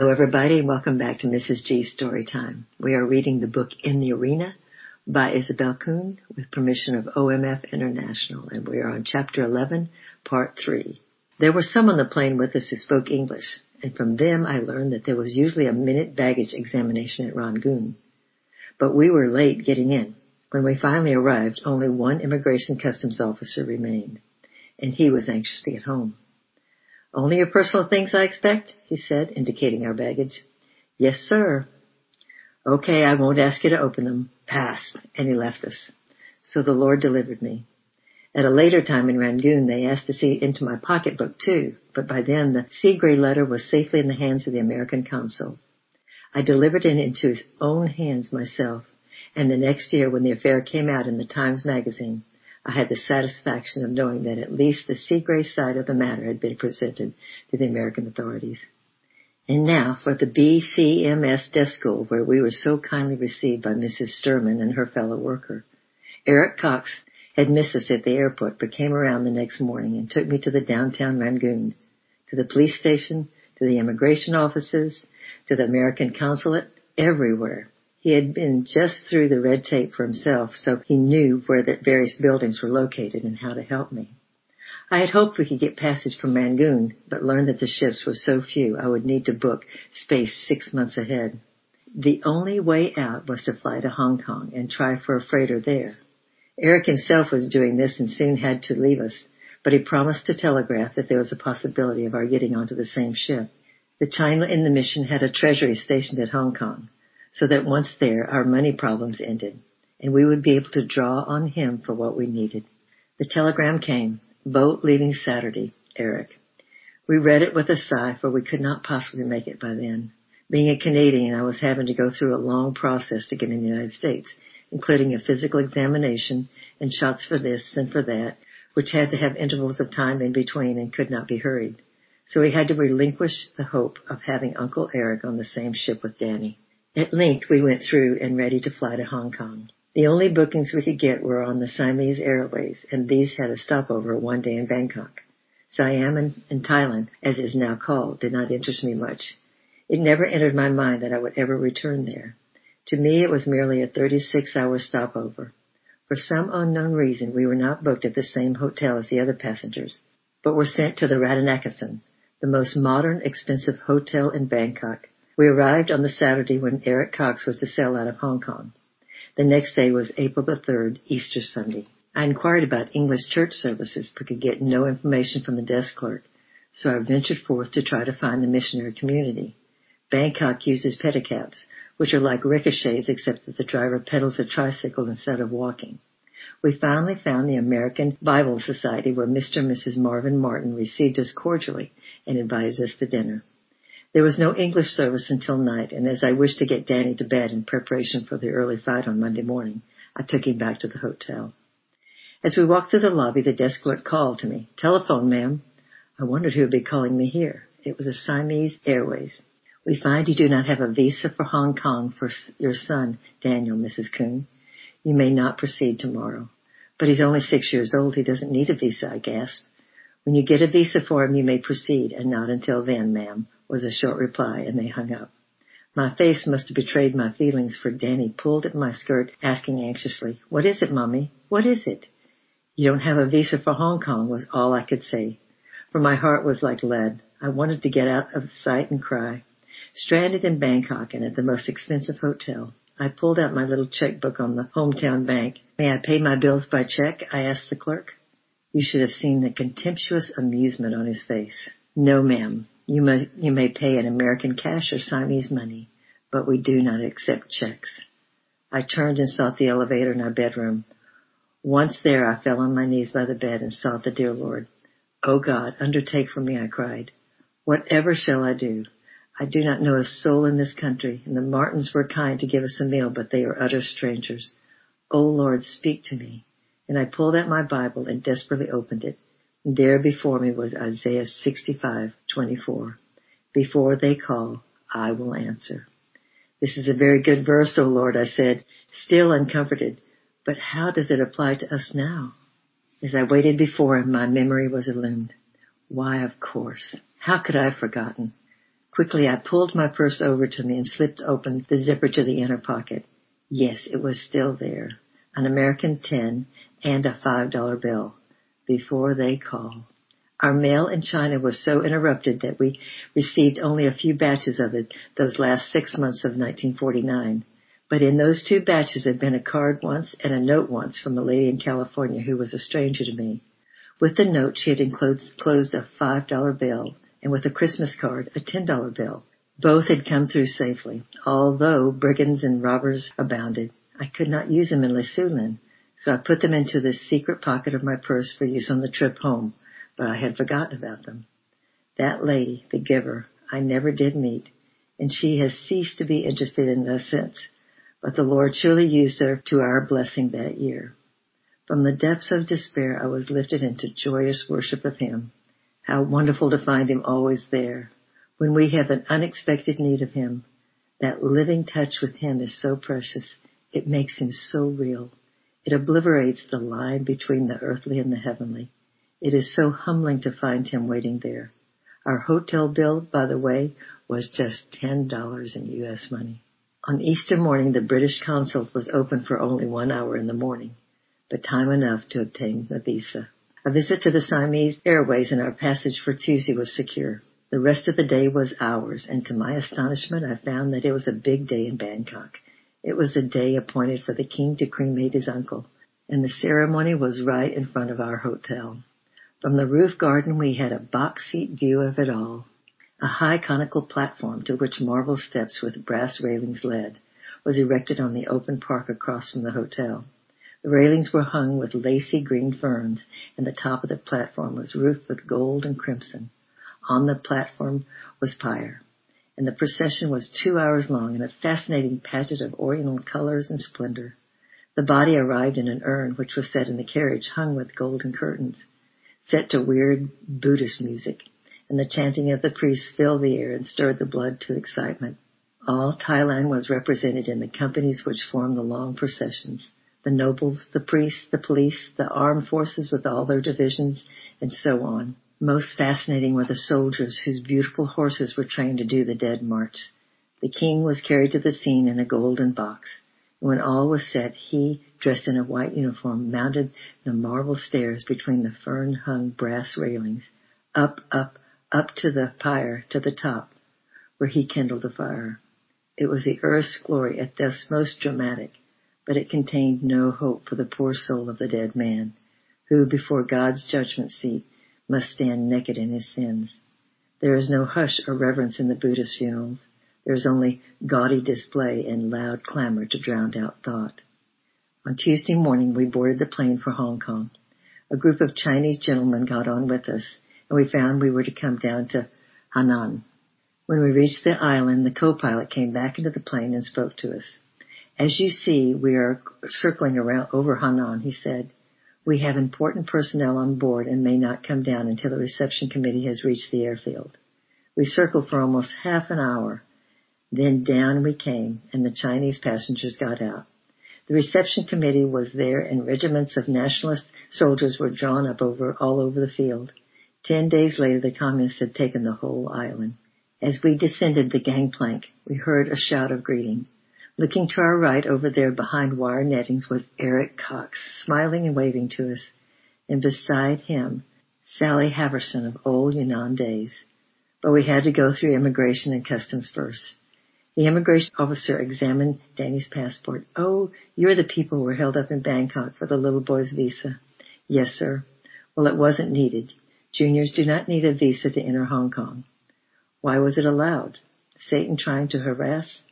Hello, everybody, and welcome back to Mrs. G's Story Time. We are reading the book In the Arena by Isobel Kuhn with permission of OMF International, and we are on Chapter 11, Part 3. There were some on the plane with us who spoke English, and from them I learned that there was usually a minute baggage examination at Rangoon. But we were late getting in. When we finally arrived, only one immigration customs officer remained, and he was anxious to get home. Only your personal things, I expect? he said, indicating our baggage. Yes, sir. Okay, I won't ask you to open them. Passed. And he left us. So the Lord delivered me. At a later time in Rangoon, they asked to see into my pocketbook too, but by then the Seagrave letter was safely in the hands of the American consul. I delivered it into his own hands myself, and the next year when the affair came out in the Times magazine, I had the satisfaction of knowing that at least the Seagrave side of the matter had been presented to the American authorities. And now for the BCMS desk school where we were so kindly received by Mrs. Sturman and her fellow worker. Eric Cox had missed us at the airport but came around the next morning and took me to the downtown Rangoon, to the police station, to the immigration offices, to the American consulate, everywhere. He had been just through the red tape for himself, so he knew where the various buildings were located and how to help me. I had hoped we could get passage from Rangoon, but learned that the ships were so few I would need to book space six months ahead. The only way out was to fly to Hong Kong and try for a freighter there. Eric himself was doing this and soon had to leave us, but he promised to telegraph that there was a possibility of our getting onto the same ship. The China Inland Mission had a treasury stationed at Hong Kong so that once there our money problems ended and we would be able to draw on him for what we needed. The telegram came, boat leaving Saturday, Eric. We read it with a sigh for we could not possibly make it by then. Being a Canadian, I was having to go through a long process to get in the United States, including a physical examination and shots for this and for that, which had to have intervals of time in between and could not be hurried. So we had to relinquish the hope of having Uncle Eric on the same ship with Danny. At length we went through and ready to fly to Hong Kong. The only bookings we could get were on the Siamese Airways, and these had a stopover one day in Bangkok. Siam and, and Thailand, as it is now called, did not interest me much. It never entered my mind that I would ever return there. To me it was merely a 36 hour stopover. For some unknown reason we were not booked at the same hotel as the other passengers, but were sent to the Ratanakosin, the most modern, expensive hotel in Bangkok, we arrived on the Saturday when Eric Cox was to sail out of Hong Kong. The next day was April the 3rd, Easter Sunday. I inquired about English church services but could get no information from the desk clerk, so I ventured forth to try to find the missionary community. Bangkok uses pedicabs, which are like rickshaws except that the driver pedals a tricycle instead of walking. We finally found the American Bible Society where Mr. and Mrs. Marvin Martin received us cordially and invited us to dinner. There was no English service until night, and as I wished to get Danny to bed in preparation for the early fight on Monday morning, I took him back to the hotel. As we walked through the lobby, the desk clerk called to me. Telephone, ma'am. I wondered who would be calling me here. It was a Siamese Airways. We find you do not have a visa for Hong Kong for your son, Daniel, Mrs. Kuhn. You may not proceed tomorrow. But he's only six years old. He doesn't need a visa, I gasped. When you get a visa for him, you may proceed, and not until then, ma'am, was a short reply, and they hung up. My face must have betrayed my feelings, for Danny pulled at my skirt, asking anxiously, What is it, Mummy? What is it? You don't have a visa for Hong Kong, was all I could say. For my heart was like lead. I wanted to get out of sight and cry. Stranded in Bangkok and at the most expensive hotel, I pulled out my little checkbook on the hometown bank. May I pay my bills by check? I asked the clerk. You should have seen the contemptuous amusement on his face. No, ma'am. You may, you may pay in American cash or Siamese money, but we do not accept checks. I turned and sought the elevator in our bedroom. Once there, I fell on my knees by the bed and sought the dear Lord. O oh God, undertake for me, I cried. Whatever shall I do? I do not know a soul in this country, and the Martins were kind to give us a meal, but they are utter strangers. O oh Lord, speak to me. And I pulled out my Bible and desperately opened it. There before me was Isaiah 65:24. Before they call, I will answer. This is a very good verse, O Lord, I said, still uncomforted. But how does it apply to us now? As I waited before him, my memory was illumined. Why, of course. How could I have forgotten? Quickly I pulled my purse over to me and slipped open the zipper to the inner pocket. Yes, it was still there. An American 10 and a $5 bill. Before they call. Our mail in China was so interrupted that we received only a few batches of it those last six months of 1949. But in those two batches had been a card once and a note once from a lady in California who was a stranger to me. With the note she had enclosed a $5 bill and with a Christmas card a $10 bill. Both had come through safely, although brigands and robbers abounded. I could not use them in Les so I put them into the secret pocket of my purse for use on the trip home but I had forgotten about them. That lady, the giver, I never did meet, and she has ceased to be interested in us since, but the Lord surely used her to our blessing that year. From the depths of despair I was lifted into joyous worship of Him. How wonderful to find Him always there. When we have an unexpected need of Him, that living touch with Him is so precious. It makes Him so real. It obliterates the line between the earthly and the heavenly. It is so humbling to find him waiting there. Our hotel bill, by the way, was just $10 in US money. On Easter morning, the British consulate was open for only one hour in the morning, but time enough to obtain the visa. A visit to the Siamese Airways and our passage for Tuesday was secure. The rest of the day was ours, and to my astonishment, I found that it was a big day in Bangkok. It was the day appointed for the king to cremate his uncle, and the ceremony was right in front of our hotel. From the roof garden we had a box seat view of it all. A high conical platform to which marble steps with brass railings led was erected on the open park across from the hotel. The railings were hung with lacy green ferns and the top of the platform was roofed with gold and crimson. On the platform was pyre and the procession was two hours long in a fascinating pageant of oriental colors and splendor. The body arrived in an urn which was set in the carriage hung with golden curtains set to weird Buddhist music, and the chanting of the priests filled the air and stirred the blood to excitement. All Thailand was represented in the companies which formed the long processions. The nobles, the priests, the police, the armed forces with all their divisions, and so on. Most fascinating were the soldiers whose beautiful horses were trained to do the dead march. The king was carried to the scene in a golden box. When all was set, he, dressed in a white uniform, mounted the marble stairs between the fern-hung brass railings, up, up, up to the pyre, to the top, where he kindled the fire. It was the earth's glory at its most dramatic, but it contained no hope for the poor soul of the dead man, who, before God's judgment seat, must stand naked in his sins. There is no hush or reverence in the Buddhist funerals. There's only gaudy display and loud clamor to drown out thought. On Tuesday morning we boarded the plane for Hong Kong. A group of Chinese gentlemen got on with us and we found we were to come down to Hainan. When we reached the island, the co-pilot came back into the plane and spoke to us. As you see, we are circling around over Hainan, he said. We have important personnel on board and may not come down until the reception committee has reached the airfield. We circled for almost half an hour then down we came, and the Chinese passengers got out. The reception committee was there and regiments of nationalist soldiers were drawn up over, all over the field. Ten days later the communists had taken the whole island. As we descended the gangplank, we heard a shout of greeting. Looking to our right over there behind wire nettings was Eric Cox, smiling and waving to us. And beside him, Sally Haverson of old Yunnan days. But we had to go through immigration and customs first. The immigration officer examined Danny's passport. Oh, you're the people who were held up in Bangkok for the little boy's visa. Yes, sir. Well, it wasn't needed. Juniors do not need a visa to enter Hong Kong. Why was it allowed? Satan trying to harass?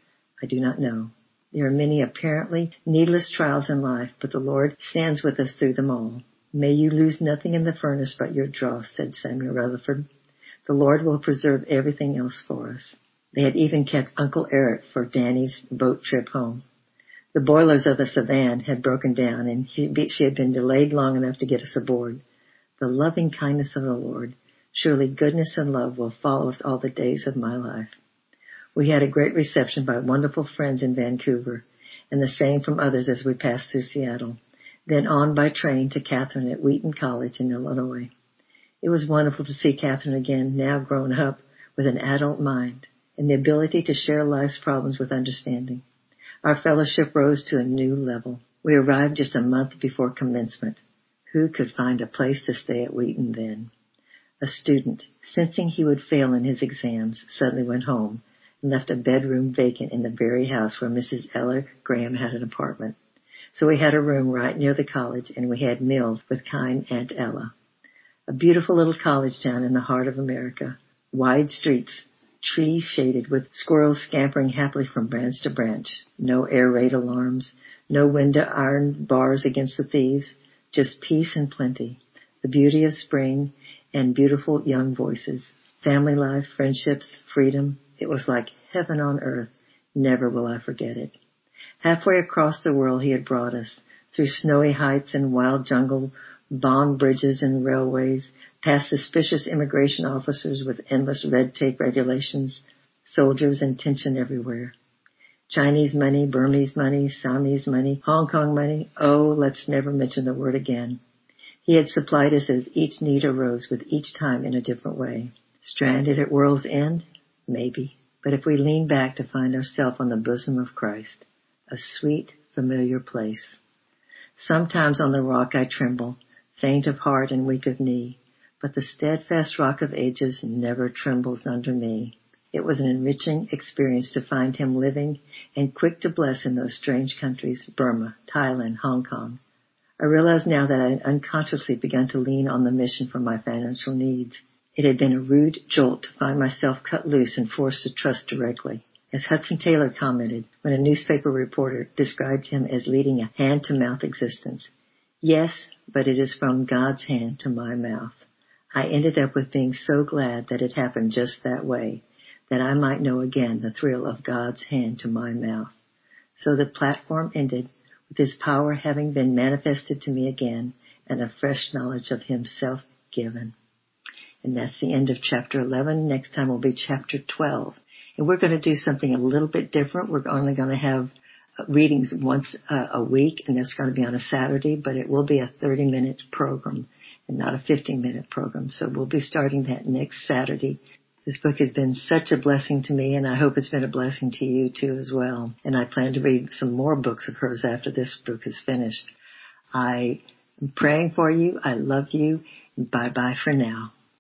I do not know. There are many apparently needless trials in life, but the Lord stands with us through them all. May you lose nothing in the furnace but your dross, said Samuel Rutherford. The Lord will preserve everything else for us. They had even kept Uncle Eric for Danny's boat trip home. The boilers of the Savannah had broken down and she had been delayed long enough to get us aboard. The loving kindness of the Lord, surely goodness and love will follow us all the days of my life. We had a great reception by wonderful friends in Vancouver and the same from others as we passed through Seattle, then on by train to Catherine at Wheaton College in Illinois. It was wonderful to see Catherine again, now grown up, with an adult mind and the ability to share life's problems with understanding. Our fellowship rose to a new level. We arrived just a month before commencement. Who could find a place to stay at Wheaton then? A student, sensing he would fail in his exams, suddenly went home and left a bedroom vacant in the very house where Mrs. Ella Graham had an apartment. So we had a room right near the college and we had meals with kind Aunt Ella. A beautiful little college town in the heart of America. Wide streets, trees shaded with squirrels scampering happily from branch to branch. No air raid alarms, no window iron bars against the thieves, just peace and plenty, the beauty of spring and beautiful young voices, family life, friendships, freedom. It was like heaven on earth. Never will I forget it. Halfway across the world he had brought us, through snowy heights and wild jungle, bond bridges and railways, past suspicious immigration officers with endless red tape regulations, soldiers and tension everywhere. Chinese money, Burmese money, Siamese money, Hong Kong money. Oh, let's never mention the word again. He had supplied us as each need arose with each time in a different way. Stranded at world's end? Maybe. But if we lean back to find ourselves on the bosom of Christ, a sweet, familiar place. Sometimes on the rock I tremble, faint of heart and weak of knee, but the steadfast rock of ages never trembles under me. It was an enriching experience to find him living and quick to bless in those strange countries, Burma, Thailand, Hong Kong. I realize now that I unconsciously begun to lean on the mission for my financial needs. It had been a rude jolt to find myself cut loose and forced to trust directly. As Hudson Taylor commented when a newspaper reporter described him as leading a hand-to-mouth existence. Yes, but it is from God's hand to my mouth. I ended up with being so glad that it happened just that way, that I might know again the thrill of God's hand to my mouth. So the platform ended with his power having been manifested to me again and a fresh knowledge of himself given. And that's the end of chapter 11. Next time will be chapter 12. And we're going to do something a little bit different. We're only going to have uh, readings once uh, a week and that's going to be on a Saturday, but it will be a 30 minute program and not a 15 minute program. So we'll be starting that next Saturday this book has been such a blessing to me and I hope it's been a blessing to you too as well. And I plan to read some more books of hers after this book is finished. I am praying for you. I love you. Bye bye for now.